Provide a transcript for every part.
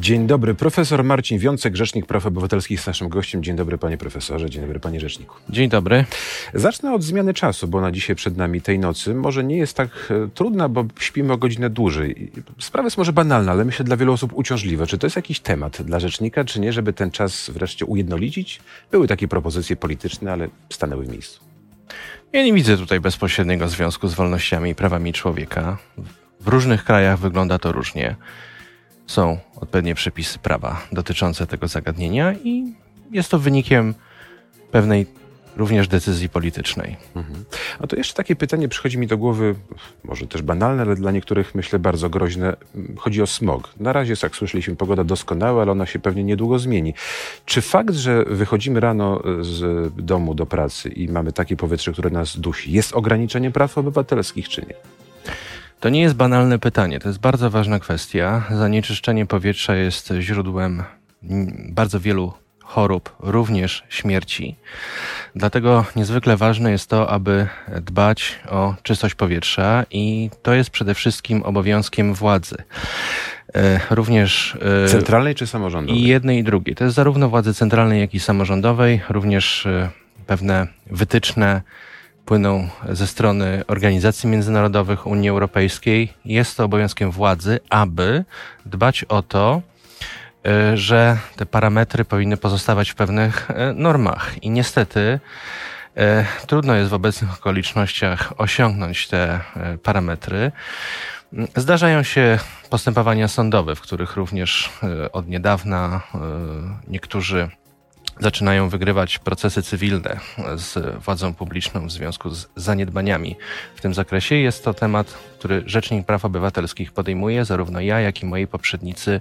Dzień dobry, profesor Marcin Wiącek, Rzecznik Praw Obywatelskich jest naszym gościem. Dzień dobry panie profesorze, dzień dobry panie rzeczniku. Dzień dobry. Zacznę od zmiany czasu, bo na dzisiaj przed nami tej nocy może nie jest tak e, trudna, bo śpimy o godzinę dłużej. Sprawa jest może banalna, ale myślę dla wielu osób uciążliwa. Czy to jest jakiś temat dla rzecznika, czy nie, żeby ten czas wreszcie ujednolicić? Były takie propozycje polityczne, ale stanęły w miejscu. Ja nie widzę tutaj bezpośredniego związku z wolnościami i prawami człowieka. W różnych krajach wygląda to różnie są odpowiednie przepisy prawa dotyczące tego zagadnienia i jest to wynikiem pewnej również decyzji politycznej. Mhm. A to jeszcze takie pytanie przychodzi mi do głowy, może też banalne, ale dla niektórych myślę bardzo groźne. Chodzi o smog. Na razie, jak słyszeliśmy, pogoda doskonała, ale ona się pewnie niedługo zmieni. Czy fakt, że wychodzimy rano z domu do pracy i mamy takie powietrze, które nas dusi, jest ograniczeniem praw obywatelskich, czy nie? To nie jest banalne pytanie, to jest bardzo ważna kwestia. Zanieczyszczenie powietrza jest źródłem bardzo wielu chorób, również śmierci. Dlatego niezwykle ważne jest to, aby dbać o czystość powietrza i to jest przede wszystkim obowiązkiem władzy. E, również e, centralnej czy samorządowej? I jednej i drugiej. To jest zarówno władzy centralnej, jak i samorządowej, również e, pewne wytyczne płyną ze strony organizacji międzynarodowych Unii Europejskiej. Jest to obowiązkiem władzy, aby dbać o to, e, że te parametry powinny pozostawać w pewnych e, normach. I niestety e, trudno jest w obecnych okolicznościach osiągnąć te parametry. Zdarzają się postępowania sądowe, w których również od niedawna niektórzy zaczynają wygrywać procesy cywilne z władzą publiczną w związku z zaniedbaniami w tym zakresie. Jest to temat, który Rzecznik Praw Obywatelskich podejmuje. Zarówno ja, jak i moi poprzednicy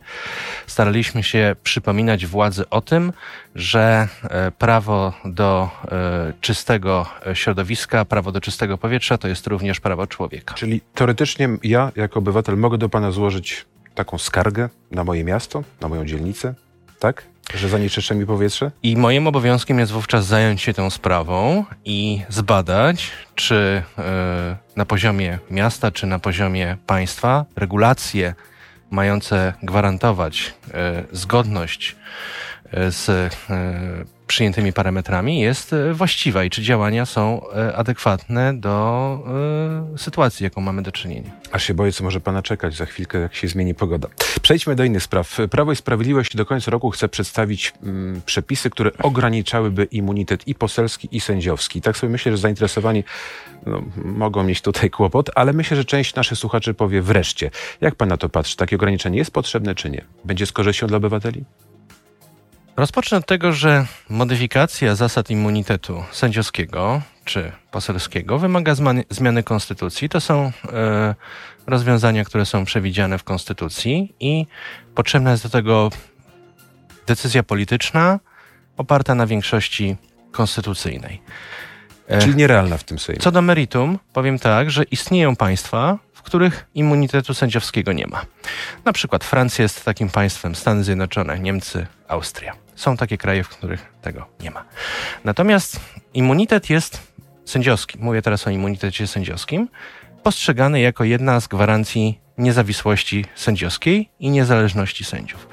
staraliśmy się przypominać władzy o tym, że e, prawo do e, czystego środowiska, prawo do czystego powietrza to jest również prawo człowieka. Czyli teoretycznie ja, jako obywatel, mogę do Pana złożyć taką skargę na moje miasto, na moją dzielnicę, tak? Że zanieczyszcza mi powietrze? I moim obowiązkiem jest wówczas zająć się tą sprawą i zbadać, czy y, na poziomie miasta, czy na poziomie państwa regulacje mające gwarantować y, zgodność y, z przyjętymi parametrami jest e, właściwa i czy działania są e, adekwatne do y, sytuacji, jaką mamy do czynienia. Aż się boję, co może pana czekać za chwilkę, jak się zmieni pogoda. Przejdźmy do innych spraw. Prawo i Sprawiedliwość do końca roku chce przedstawić mm, przepisy, które ograniczałyby immunitet i poselski, i sędziowski. Tak sobie myślę, że zainteresowani no, mogą mieć tutaj kłopot, ale myślę, że część naszych słuchaczy powie wreszcie. Jak pan na to patrzy? Takie ograniczenie jest potrzebne, czy nie? Będzie z korzyścią dla obywateli? Rozpocznę od tego, że modyfikacja zasad immunitetu sędziowskiego czy poselskiego wymaga zmiany konstytucji. To są e, rozwiązania, które są przewidziane w konstytucji i potrzebna jest do tego decyzja polityczna oparta na większości konstytucyjnej. E, Czyli nierealna w tym Sejmie. Co do meritum, powiem tak, że istnieją państwa, w których immunitetu sędziowskiego nie ma. Na przykład Francja jest takim państwem, Stany Zjednoczone, Niemcy, Austria. Są takie kraje, w których tego nie ma. Natomiast immunitet jest sędziowski. Mówię teraz o immunitecie sędziowskim. Postrzegany jako jedna z gwarancji niezawisłości sędziowskiej i niezależności sędziów.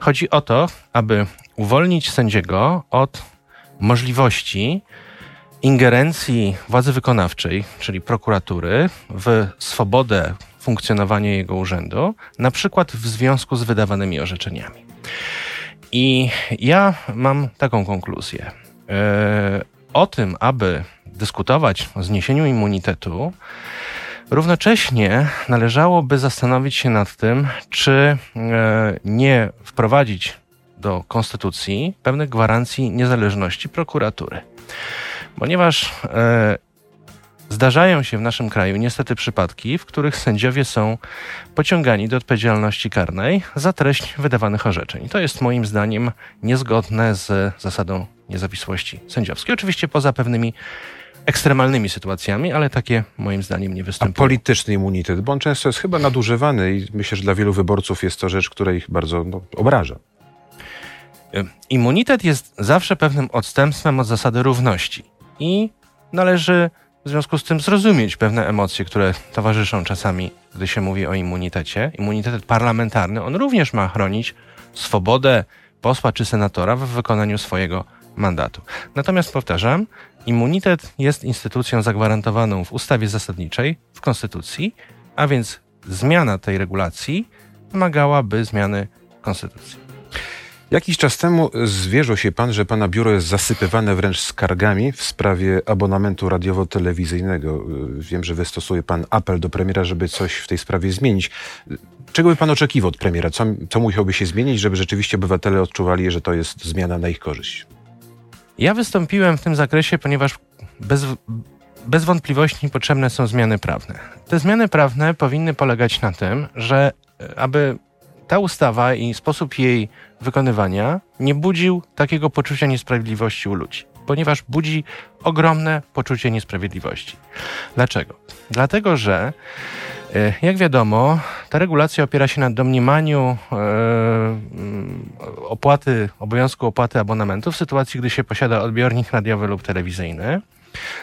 Chodzi o to, aby uwolnić sędziego od możliwości ingerencji władzy wykonawczej, czyli prokuratury, w swobodę funkcjonowania jego urzędu, na przykład w związku z wydawanymi orzeczeniami. I ja mam taką konkluzję. E, o tym, aby dyskutować o zniesieniu immunitetu, równocześnie należałoby zastanowić się nad tym, czy e, nie wprowadzić do konstytucji pewnych gwarancji niezależności prokuratury. Ponieważ e, Zdarzają się w naszym kraju niestety przypadki, w których sędziowie są pociągani do odpowiedzialności karnej za treść wydawanych orzeczeń. To jest moim zdaniem niezgodne z zasadą niezawisłości sędziowskiej. Oczywiście poza pewnymi ekstremalnymi sytuacjami, ale takie moim zdaniem nie występują. A polityczny immunitet, bo on często jest chyba nadużywany i myślę, że dla wielu wyborców jest to rzecz, która ich bardzo no, obraża. Immunitet jest zawsze pewnym odstępstwem od zasady równości i należy w związku z tym zrozumieć pewne emocje, które towarzyszą czasami, gdy się mówi o immunitecie. Immunitet parlamentarny, on również ma chronić swobodę posła czy senatora w wykonaniu swojego mandatu. Natomiast powtarzam, immunitet jest instytucją zagwarantowaną w ustawie zasadniczej, w Konstytucji, a więc zmiana tej regulacji wymagałaby zmiany Konstytucji. Jakiś czas temu zwierzył się pan, że pana biuro jest zasypywane wręcz skargami w sprawie abonamentu radiowo-telewizyjnego. Wiem, że wystosuje pan apel do premiera, żeby coś w tej sprawie zmienić. Czego by pan oczekiwał od premiera? Co, co musiałby się zmienić, żeby rzeczywiście obywatele odczuwali, że to jest zmiana na ich korzyść? Ja wystąpiłem w tym zakresie, ponieważ bez, bez wątpliwości potrzebne są zmiany prawne. Te zmiany prawne powinny polegać na tym, że e, aby ta ustawa i sposób jej wykonywania nie budził takiego poczucia niesprawiedliwości u ludzi, ponieważ budzi ogromne poczucie niesprawiedliwości. Dlaczego? Dlatego, że e, jak wiadomo, ta regulacja opiera się na domniemaniu e, opłaty, obowiązku opłaty abonamentu w sytuacji, gdy się posiada odbiornik radiowy lub telewizyjny.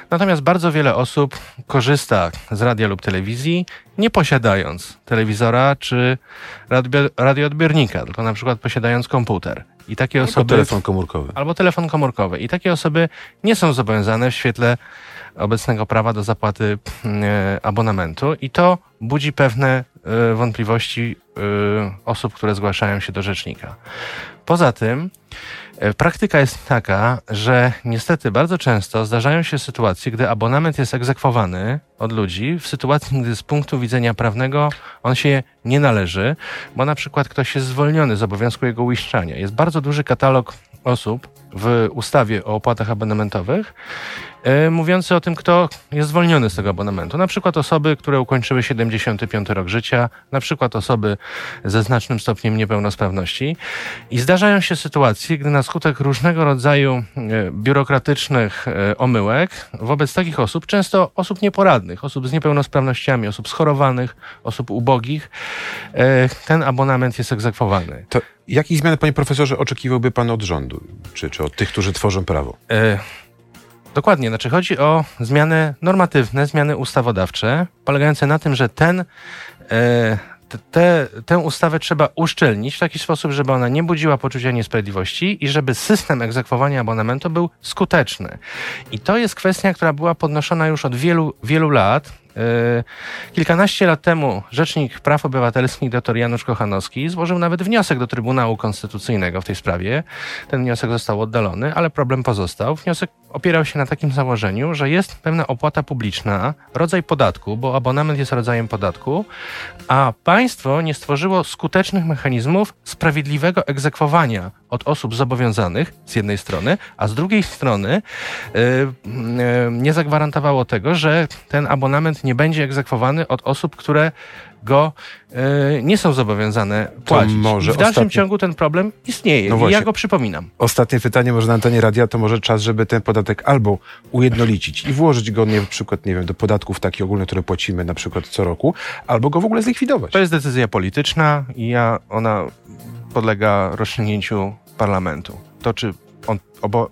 Natomiast bardzo wiele osób korzysta z radia lub telewizji, nie posiadając telewizora czy radioodbiornika, tylko na przykład posiadając komputer. I takie albo osoby. telefon komórkowy. Albo telefon komórkowy. I takie osoby nie są zobowiązane w świetle obecnego prawa do zapłaty e, abonamentu, i to budzi pewne e, wątpliwości e, osób, które zgłaszają się do rzecznika. Poza tym, praktyka jest taka, że niestety bardzo często zdarzają się sytuacje, gdy abonament jest egzekwowany od ludzi, w sytuacji, gdy z punktu widzenia prawnego on się nie należy, bo na przykład ktoś jest zwolniony z obowiązku jego uiszczania. Jest bardzo duży katalog osób w ustawie o opłatach abonamentowych, E, mówiący o tym, kto jest zwolniony z tego abonamentu. Na przykład osoby, które ukończyły 75 rok życia, na przykład osoby ze znacznym stopniem niepełnosprawności. I zdarzają się sytuacje, gdy na skutek różnego rodzaju e, biurokratycznych e, omyłek wobec takich osób, często osób nieporadnych, osób z niepełnosprawnościami, osób schorowanych, osób ubogich, ten abonament jest egzekwowany. To jakich zmian, panie profesorze, oczekiwałby pan od rządu, czy, czy od tych, którzy tworzą prawo? Dokładnie, znaczy chodzi o zmiany normatywne, zmiany ustawodawcze, polegające na tym, że ten, e, te, tę ustawę trzeba uszczelnić w taki sposób, żeby ona nie budziła poczucia niesprawiedliwości i żeby system egzekwowania abonamentu był skuteczny. I to jest kwestia, która była podnoszona już od wielu, wielu lat. E, kilkanaście lat temu Rzecznik Praw Obywatelskich dr Janusz Kochanowski złożył nawet wniosek do Trybunału Konstytucyjnego w tej sprawie. Ten wniosek został oddalony, ale problem pozostał. Wniosek opierał się na takim założeniu, że jest pewna opłata publiczna, rodzaj podatku, bo abonament jest rodzajem podatku, a państwo nie stworzyło skutecznych mechanizmów sprawiedliwego egzekwowania od osób zobowiązanych z jednej strony, a z drugiej strony yy, yy, nie zagwarantowało tego, że ten abonament nie będzie egzekwowany od osób, które go e, nie są zobowiązane płacić. Może w dalszym ostatnie... ciągu ten problem istnieje no i ja go przypominam. Ostatnie pytanie może na antenie radia, to może czas, żeby ten podatek albo ujednolicić i włożyć go nie, na przykład, nie wiem, do podatków takich ogólnych, które płacimy na przykład co roku, albo go w ogóle zlikwidować. To jest decyzja polityczna i ja, ona podlega rozstrzygnięciu parlamentu. To, czy on,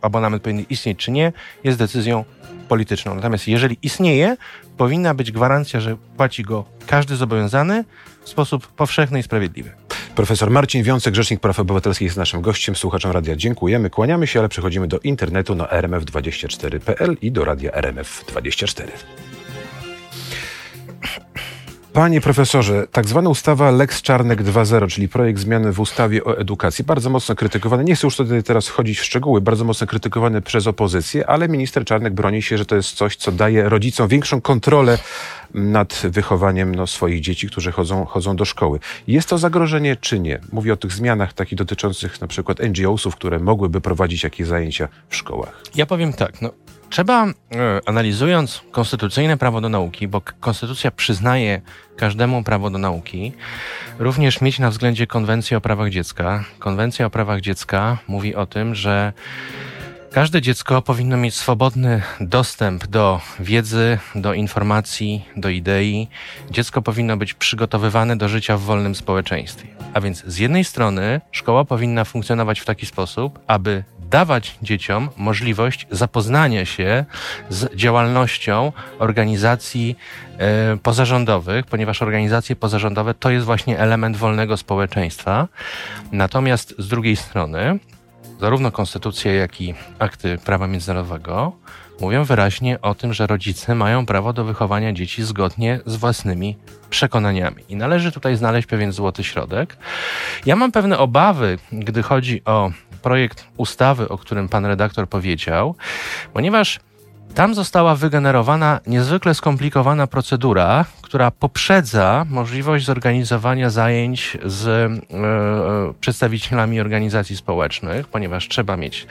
abonament powinien istnieć, czy nie, jest decyzją polityczną. Natomiast jeżeli istnieje, powinna być gwarancja, że płaci go każdy zobowiązany w sposób powszechny i sprawiedliwy. Profesor Marcin Wiącek, Rzecznik Praw Obywatelskich jest naszym gościem. Słuchaczom radia dziękujemy, kłaniamy się, ale przechodzimy do internetu na rmf24.pl i do radia RMF24. Panie profesorze, tak zwana ustawa Lex Czarnek 2.0, czyli projekt zmiany w ustawie o edukacji, bardzo mocno krytykowany, nie chcę już tutaj teraz wchodzić w szczegóły, bardzo mocno krytykowany przez opozycję, ale minister Czarnek broni się, że to jest coś, co daje rodzicom większą kontrolę nad wychowaniem no, swoich dzieci, którzy chodzą, chodzą do szkoły. Jest to zagrożenie czy nie? Mówię o tych zmianach takich dotyczących na przykład NGO-sów, które mogłyby prowadzić jakieś zajęcia w szkołach. Ja powiem tak, no Trzeba, e, analizując konstytucyjne prawo do nauki, bo konstytucja przyznaje każdemu prawo do nauki, również mieć na względzie konwencję o prawach dziecka. Konwencja o prawach dziecka mówi o tym, że Każde dziecko powinno mieć swobodny dostęp do wiedzy, do informacji, do idei. Dziecko powinno być przygotowywane do życia w wolnym społeczeństwie. A więc z jednej strony szkoła powinna funkcjonować w taki sposób, aby dawać dzieciom możliwość zapoznania się z działalnością organizacji e, pozarządowych, ponieważ organizacje pozarządowe to jest właśnie element wolnego społeczeństwa. Natomiast z drugiej strony, zarówno konstytucja, jak i akty prawa międzynarodowego mówią wyraźnie o tym, że rodzice mają prawo do wychowania dzieci zgodnie z własnymi przekonaniami. I należy tutaj znaleźć pewien złoty środek. Ja mam pewne obawy, gdy chodzi o projekt ustawy, o którym pan redaktor powiedział, ponieważ tam została wygenerowana niezwykle skomplikowana procedura, która poprzedza możliwość zorganizowania zajęć z e, e przedstawicielami organizacji społecznych, ponieważ trzeba mieć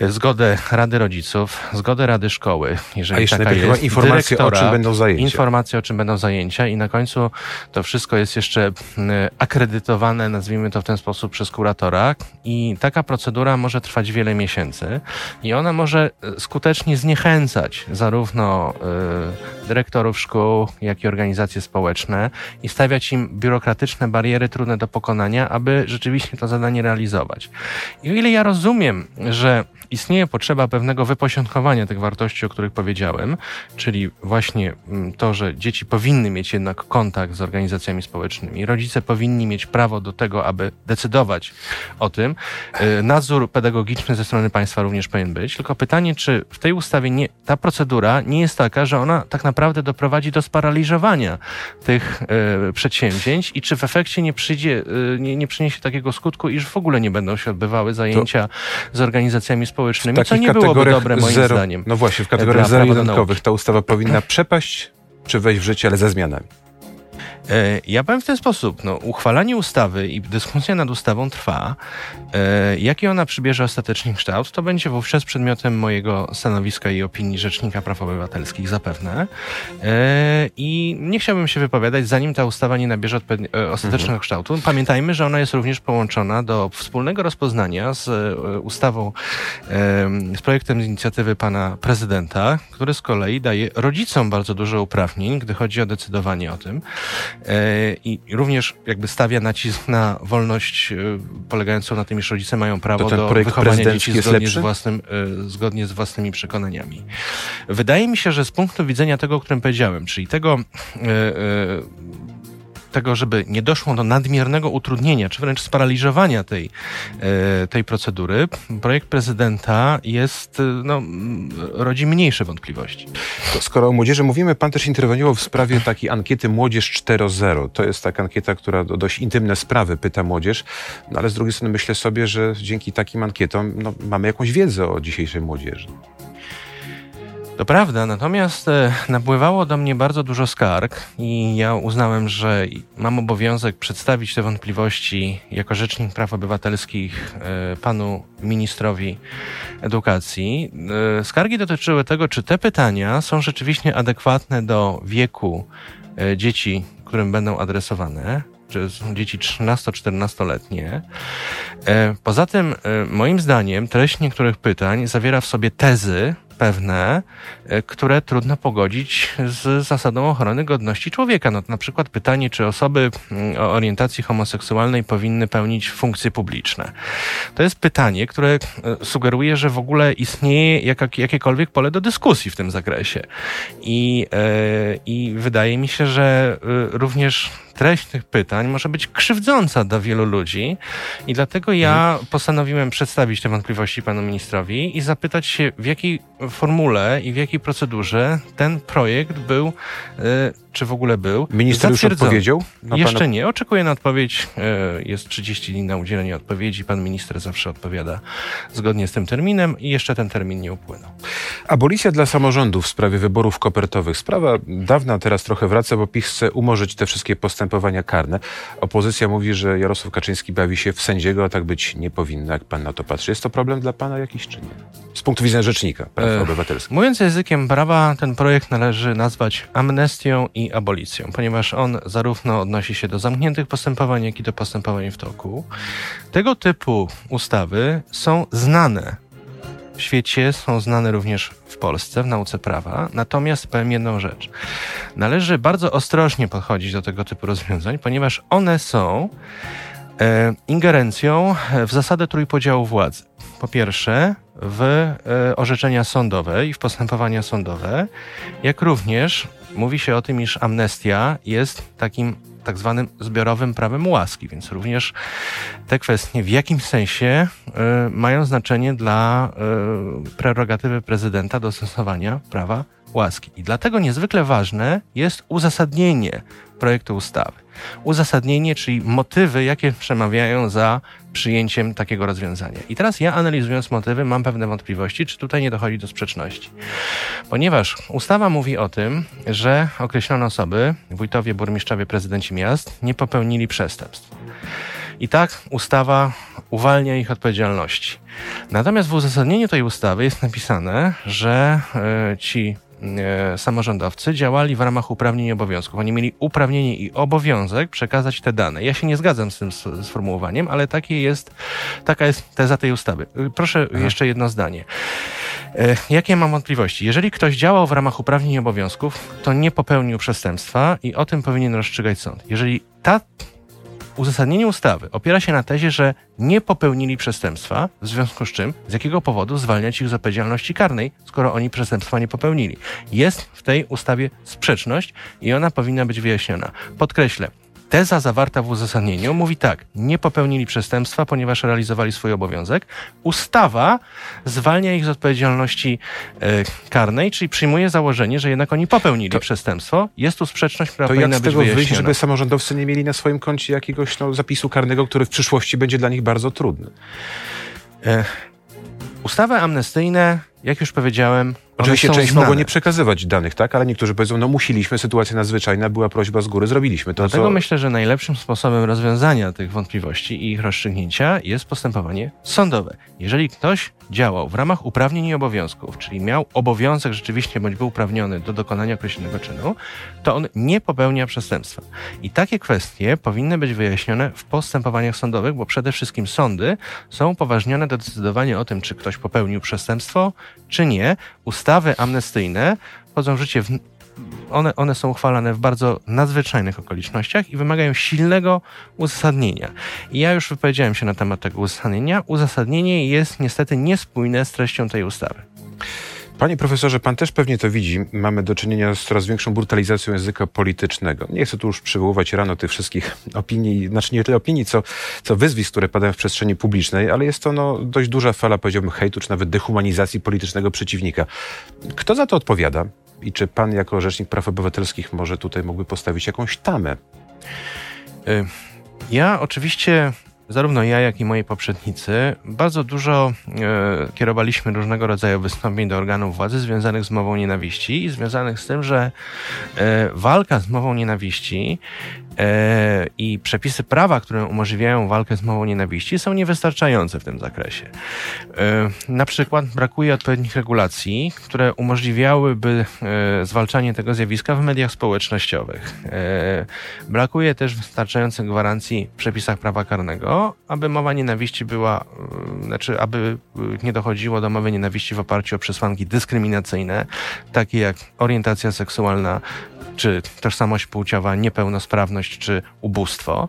zgodę Rady Rodziców, zgodę Rady Szkoły, jeżeli A jeszcze taka jest, informacje o czym będą zajęcia. Informacje o czym będą zajęcia i na końcu to wszystko jest jeszcze akredytowane, nazwijmy to w ten sposób, przez kuratora i taka procedura może trwać wiele miesięcy i ona może e, skutecznie zniechęcać zarówno y, dyrektorów szkół, jak i organizacje społeczne i stawiać im biurokratyczne bariery trudne do pokonania, aby rzeczywiście to zadanie realizować. I o ile ja rozumiem, że istnieje potrzeba pewnego wypośrodkowania tych wartości, o których powiedziałem, czyli właśnie mm, to, że dzieci powinny mieć jednak kontakt z organizacjami społecznymi, rodzice powinni mieć prawo do tego, aby decydować o tym. Y, nadzór pedagogiczny ze strony państwa również powinien być, tylko pytanie, czy w tej ustawie nie, ta procedura nie jest taka, że ona tak naprawdę doprowadzi do sparaliżowania tych y, przedsięwzięć i czy w efekcie nie przyjdzie, y, nie, nie przyniesie takiego skutku, iż w ogóle nie będą się odbywały zajęcia to... z organizacjami społecznymi społecznymi, co nie byłoby dobre moim zero, zdaniem. No właśnie, w kategoriach zero-jedynkowych ta ustawa powinna przepaść czy wejść w życie, ale ze zmianami. E, ja powiem w ten sposób. No, uchwalanie ustawy i dyskusja nad ustawą trwa. E, jaki ona przybierze ostateczny kształt, to będzie wówczas przedmiotem mojego stanowiska i opinii Rzecznika Praw Obywatelskich zapewne. E, I nie chciałbym się wypowiadać, zanim ta ustawa nie nabierze ostatecznego mhm. kształtu. Pamiętajmy, że ona jest również połączona do wspólnego rozpoznania z ustawą, z projektem z inicjatywy pana prezydenta, który z kolei daje rodzicom bardzo dużo uprawnień, gdy chodzi o decydowanie o tym. E, i również jakby stawia nacisk na wolność e, polegającą na tym, iż rodzice mają prawo do wychowania dzieci zgodnie z, własnym, e, zgodnie z własnymi przekonaniami. Wydaje mi się, że z punktu widzenia tego, o którym powiedziałem, czyli tego tego, żeby nie doszło do nadmiernego utrudnienia, czy wręcz sparaliżowania tej, e, tej procedury, projekt prezydenta jest, e, no, rodzi mniejsze wątpliwości. To skoro o młodzieży mówimy, pan też interweniował w sprawie takiej ankiety Młodzież 4.0. To jest taka ankieta, która do dość intymne sprawy pyta młodzież, no ale z drugiej strony myślę sobie, że dzięki takim ankietom no, mamy jakąś wiedzę o dzisiejszej młodzieży. To prawda, natomiast e, napływało do mnie bardzo dużo skarg i ja uznałem, że mam obowiązek przedstawić te wątpliwości jako Rzecznik Praw Obywatelskich e, panu ministrowi edukacji. E, skargi dotyczyły tego, czy te pytania są rzeczywiście adekwatne do wieku dzieci, którym będą adresowane, czy są dzieci 13-14-letnie. Poza tym, moim zdaniem, treść niektórych pytań zawiera w sobie tezy, pewne, e, które trudno pogodzić z zasadą ochrony godności człowieka. No, na przykład pytanie, czy osoby mm, o orientacji homoseksualnej powinny pełnić funkcje publiczne. To jest pytanie, które e, sugeruje, że w ogóle istnieje jak, jakiekolwiek pole do dyskusji w tym zakresie. I, e, i wydaje mi się, że również treść tych pytań może być krzywdząca dla wielu ludzi i dlatego ja mhm. postanowiłem przedstawić te wątpliwości panu ministrowi i zapytać się, w jakiej formule i w jakiej procedurze ten projekt był y, czy w ogóle był. Minister już odpowiedział? Jeszcze pana... nie. Oczekuję na odpowiedź. E, jest 30 dni na udzielenie odpowiedzi. Pan minister zawsze odpowiada zgodnie z tym terminem i jeszcze ten termin nie upłynął. Abolicja dla samorządów w sprawie wyborów kopertowych. Sprawa dawna, teraz trochę wraca, bo PiS chce umorzyć te wszystkie postępowania karne. Opozycja mówi, że Jarosław Kaczyński bawi się w sędziego, a tak być nie powinno. Jak pan na to patrzy? Jest to problem dla pana jakiś czy nie? Z punktu widzenia rzecznika praw e, obywatelskich. Mówiąc językiem prawa, ten projekt należy nazwać amnestią i abolicją, ponieważ on zarówno odnosi się do zamkniętych postępowań, jak i do postępowań w toku. Tego typu ustawy są znane w świecie, są znane również w Polsce, w nauce prawa. Natomiast powiem jedną rzecz. Należy bardzo ostrożnie podchodzić do tego typu rozwiązań, ponieważ one są e, ingerencją w zasadę trójpodziału władzy. Po pierwsze, w e, orzeczenia sądowe i w postępowania sądowe, jak również mówi się o tym, iż amnestia jest takim tak zwanym zbiorowym prawem łaski, więc również te kwestie w jakimś sensie y, mają znaczenie dla y, prerogatywy prezydenta do stosowania prawa łaski. I dlatego niezwykle ważne jest uzasadnienie projektu ustawy. Uzasadnienie, czyli motywy, jakie przemawiają za przyjęciem takiego rozwiązania. I teraz ja analizując motywy mam pewne wątpliwości, czy tutaj nie dochodzi do sprzeczności. Ponieważ ustawa mówi o tym, że określone osoby, wójtowie, burmistrzowie, prezydenci miast, nie popełnili przestępstw. I tak ustawa uwalnia ich odpowiedzialności. Natomiast w uzasadnieniu tej ustawy jest napisane, że y, ci E, samorządowcy działali w ramach uprawnień i obowiązków. Oni mieli uprawnienie i obowiązek przekazać te dane. Ja się nie zgadzam z tym sformułowaniem, ale takie jest, taka jest teza tej ustawy. E, proszę Aha. jeszcze jedno zdanie. E, jakie mam wątpliwości? Jeżeli ktoś działał w ramach uprawnień i obowiązków, to nie popełnił przestępstwa i o tym powinien rozstrzygać sąd. Jeżeli ta uzasadnienie ustawy opiera się na tezie, że nie popełnili przestępstwa, w związku z czym z jakiego powodu zwalniać ich z odpowiedzialności karnej, skoro oni przestępstwa nie popełnili. Jest w tej ustawie sprzeczność i ona powinna być wyjaśniona. Podkreślę, Teza zawarta w uzasadnieniu mówi tak: nie popełnili przestępstwa, ponieważ realizowali swój obowiązek. Ustawa zwalnia ich z odpowiedzialności e, karnej, czyli przyjmuje założenie, że jednak oni popełnili to, przestępstwo. Jest tu sprzeczność, która to powinna jak z tego być wyjść, żeby samorządowcy nie mieli na swoim koncie jakiegoś no, zapisu karnego, który w przyszłości będzie dla nich bardzo trudny? E, ustawy amnestyjne, jak już powiedziałem, Oczywiście część znane. mogła nie przekazywać danych, tak? Ale niektórzy powiedzą, no musiliśmy, sytuacja nadzwyczajna, była prośba z góry, zrobiliśmy to. Dlatego co... myślę, że najlepszym sposobem rozwiązania tych wątpliwości i ich rozstrzygnięcia jest postępowanie sądowe. Jeżeli ktoś działał w ramach uprawnień i obowiązków, czyli miał obowiązek rzeczywiście bądź był uprawniony do dokonania określonego czynu, to on nie popełnia przestępstwa. I takie kwestie powinny być wyjaśnione w postępowaniach sądowych, bo przede wszystkim sądy są upoważnione do decydowania o tym, czy ktoś popełnił przestępstwo, czy nie. Ustawy amnestyjne wchodzą w życie w one, one są uchwalane w bardzo nadzwyczajnych okolicznościach i wymagają silnego uzasadnienia. I ja już wypowiedziałem się na temat tego uzasadnienia. Uzasadnienie jest niestety niespójne z treścią tej ustawy. Panie profesorze, pan też pewnie to widzi. Mamy do czynienia z coraz większą brutalizacją języka politycznego. Nie chcę tu już przywoływać rano tych wszystkich opinii, znaczy nie tyle opinii, co, co wyzwisk, które padają w przestrzeni publicznej, ale jest to no, dość duża fala, powiedziałbym, hejtu, czy nawet dehumanizacji politycznego przeciwnika. Kto za to odpowiada? I czy pan jako Rzecznik Praw Obywatelskich może tutaj mógłby postawić jakąś tamę? Y, ja oczywiście zarówno ja, jak i moi poprzednicy bardzo dużo e, kierowaliśmy różnego rodzaju wystąpień do organów władzy związanych z mową nienawiści i związanych z tym, że e, walka z mową nienawiści i przepisy prawa, które umożliwiają walkę z mową nienawiści, są niewystarczające w tym zakresie. E, na przykład brakuje odpowiednich regulacji, które umożliwiałyby e, zwalczanie tego zjawiska w mediach społecznościowych. E, brakuje też wystarczających gwarancji w przepisach prawa karnego, aby mowa nienawiści była, znaczy, aby nie dochodziło do mowy nienawiści w oparciu o przesłanki dyskryminacyjne, takie jak orientacja seksualna, czy tożsamość płciowa, niepełnosprawność, czy ubóstwo.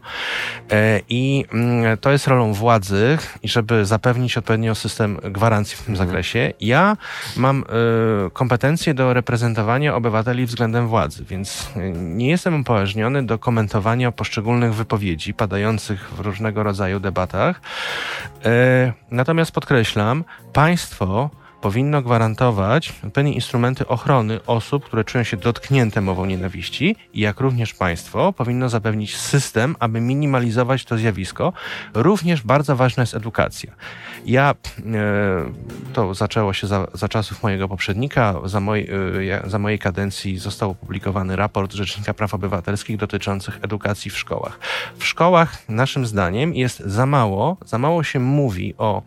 E, I mm, to jest rolą władzy, żeby zapewnić odpowiednio system gwarancji w tym mhm. zakresie. Ja mam e, kompetencje do reprezentowania obywateli względem władzy, więc e, nie jestem upoważniony do komentowania poszczególnych wypowiedzi padających w różnego rodzaju debatach. Natomiast podkreślam, państwo powinno gwarantować pewne instrumenty ochrony osób, które czują się dotknięte mową nienawiści jak również państwo powinno zapewnić system, aby minimalizować to zjawisko. Również bardzo ważna jest edukacja. Ja, e, to zaczęło się za, za czasów mojego poprzednika, za, moj, e, za mojej kadencji został opublikowany raport Rzecznika Praw Obywatelskich dotyczących edukacji w szkołach. W szkołach, naszym zdaniem, jest za mało, za mało się mówi o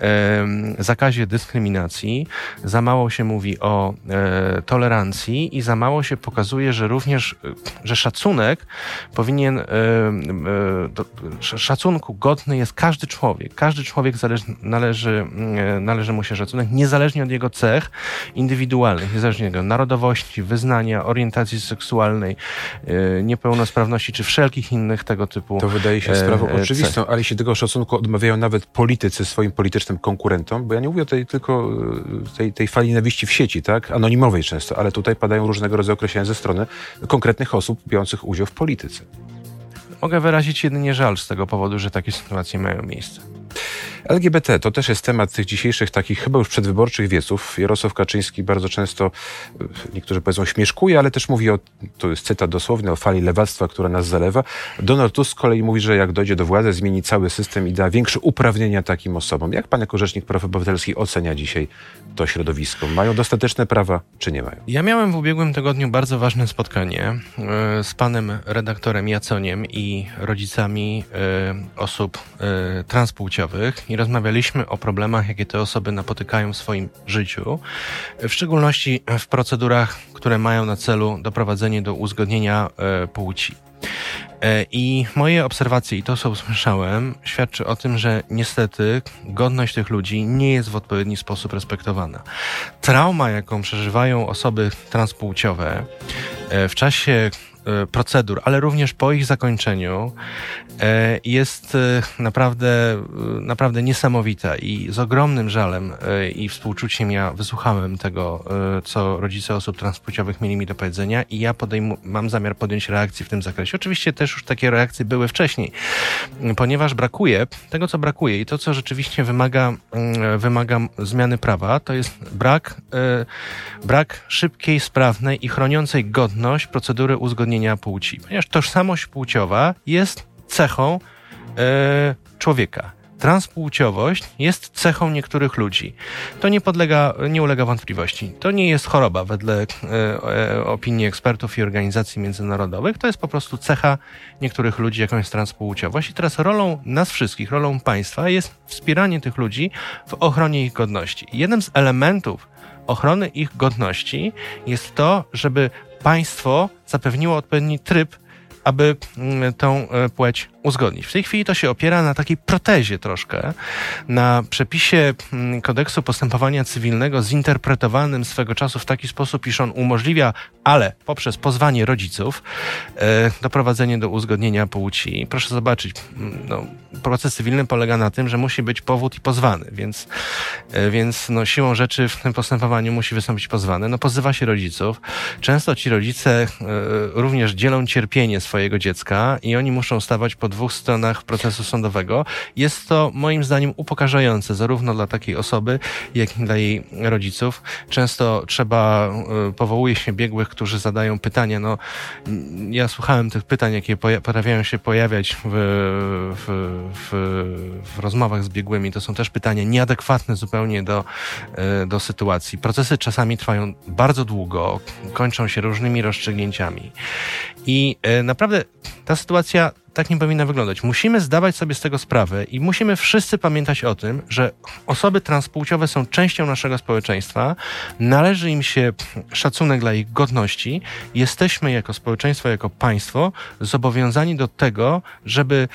e, zakazie dyskryminacji dyskryminacji, za mało się mówi o e, tolerancji i za mało się pokazuje, że również, e, że szacunek powinien, e, e, szacunku godny jest każdy człowiek. Każdy człowiek należy, e, należy mu się szacunek, niezależnie od jego cech indywidualnych, niezależnie od jego narodowości, wyznania, orientacji seksualnej, e, niepełnosprawności czy wszelkich innych tego typu To wydaje się sprawą oczywistą, ale się tego szacunku odmawiają nawet politycy swoim politycznym konkurentom, bo ja nie mówię tej, tylko tej, tej fali nienawiści w sieci, tak, anonimowej często, ale tutaj padają różnego rodzaju określenia ze strony konkretnych osób biorących udział w polityce. Mogę wyrazić jedynie żal z tego powodu, że takie sytuacje mają miejsce. LGBT to też jest temat tych dzisiejszych takich chyba już przedwyborczych wieców. Jarosław Kaczyński bardzo często, e, niektórzy powiedzą śmieszkuje, ale też mówi o, to jest cytat dosłowny, o fali lewactwa, która nas zalewa. Donald Tusk z kolei mówi, że jak dojdzie do władzy, zmieni cały system i da większe uprawnienia takim osobom. Jak pan jako Rzecznik Praw Obywatelskich ocenia dzisiaj to środowisko? Mają dostateczne prawa, czy nie mają? Ja miałem w ubiegłym tygodniu bardzo ważne spotkanie e, z panem redaktorem Jaconiem i rodzicami e, osób transpłciowych i rozmawialiśmy o problemach, jakie te osoby napotykają w swoim życiu, w szczególności w procedurach, które mają na celu doprowadzenie do uzgodnienia e, płci. E, I moje obserwacje i to, co usłyszałem, świadczy o tym, że niestety godność tych ludzi nie jest w odpowiedni sposób respektowana. Trauma, jaką przeżywają osoby transpłciowe e, w czasie procedur, ale również po ich zakończeniu, e, jest e, naprawdę, e, naprawdę niesamowita i z ogromnym żalem e, i współczuciem ja wysłuchałem tego, e, co rodzice osób transpłciowych mieli mi do powiedzenia i ja mam zamiar podjąć reakcję w tym zakresie. Oczywiście też już takie reakcje były wcześniej, ponieważ brakuje tego, co brakuje i to, co rzeczywiście wymaga, mm, wymaga zmiany prawa, to jest brak, e, brak szybkiej, sprawnej i chroniącej godność procedury uzgodnienia płci. Ponieważ tożsamość płciowa jest cechą e, człowieka. Transpłciowość jest cechą niektórych ludzi. To nie podlega, nie ulega wątpliwości. To nie jest choroba wedle e, e, opinii ekspertów i organizacji międzynarodowych. To jest po prostu cecha niektórych ludzi, jaką jest transpłciowość. I teraz rolą nas wszystkich, rolą państwa jest wspieranie tych ludzi w ochronie ich godności. Jeden z elementów ochrony ich godności jest to, żeby państwo zapewniło odpowiedni tryb, aby mm, tą e, płeć uzgodnić. W tej chwili to się opiera na takiej protezie troszkę, na przepisie mm, kodeksu postępowania cywilnego zinterpretowanym swego czasu w taki sposób, iż on umożliwia, ale poprzez pozwanie rodziców, e, doprowadzenie do uzgodnienia płci. Proszę zobaczyć, mm, no, proces cywilny polega na tym, że musi być powód i pozwany, więc, e, więc no, siłą rzeczy w tym postępowaniu musi wystąpić pozwany. No, pozywa się rodziców. Często ci rodzice również dzielą cierpienie swojego dziecka i oni muszą stawać po dwóch stronach procesu sądowego. Jest to moim zdaniem upokarzające zarówno dla takiej osoby, jak i dla jej rodziców. Często trzeba, e, powołuje się biegłych, którzy zadają pytania. No, mm, ja słuchałem tych pytań, jakie potrafiają się pojawiać w, w, w, w rozmowach z biegłymi. To są też pytania nieadekwatne zupełnie do, e, do sytuacji. Procesy czasami trwają bardzo długo, kończą się różnymi rozstrzygnięciami. I e, naprawdę ta sytuacja tak nie powinna wyglądać. Musimy zdawać sobie z tego sprawę i musimy wszyscy pamiętać o tym, że osoby transpłciowe są częścią naszego społeczeństwa, należy im się szacunek dla ich godności. Jesteśmy jako społeczeństwo, jako państwo zobowiązani do tego, żeby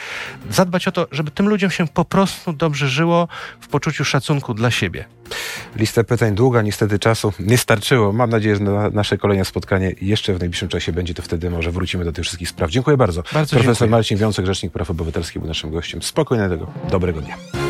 zadbać o to, żeby tym ludziom się po prostu dobrze żyło w poczuciu szacunku dla siebie. Lista pytań długa, niestety czasu nie starczyło. Mam nadzieję, że na nasze kolejne spotkanie jeszcze w najbliższym czasie będzie, to wtedy może wrócimy do tych wszystkich spraw. Dziękuję bardzo. Bardzo Profesor dziękuję. Marcin Wiącek, Rzecznik Praw Obywatelskich był naszym gościem. Spokojnego, dobrego dnia.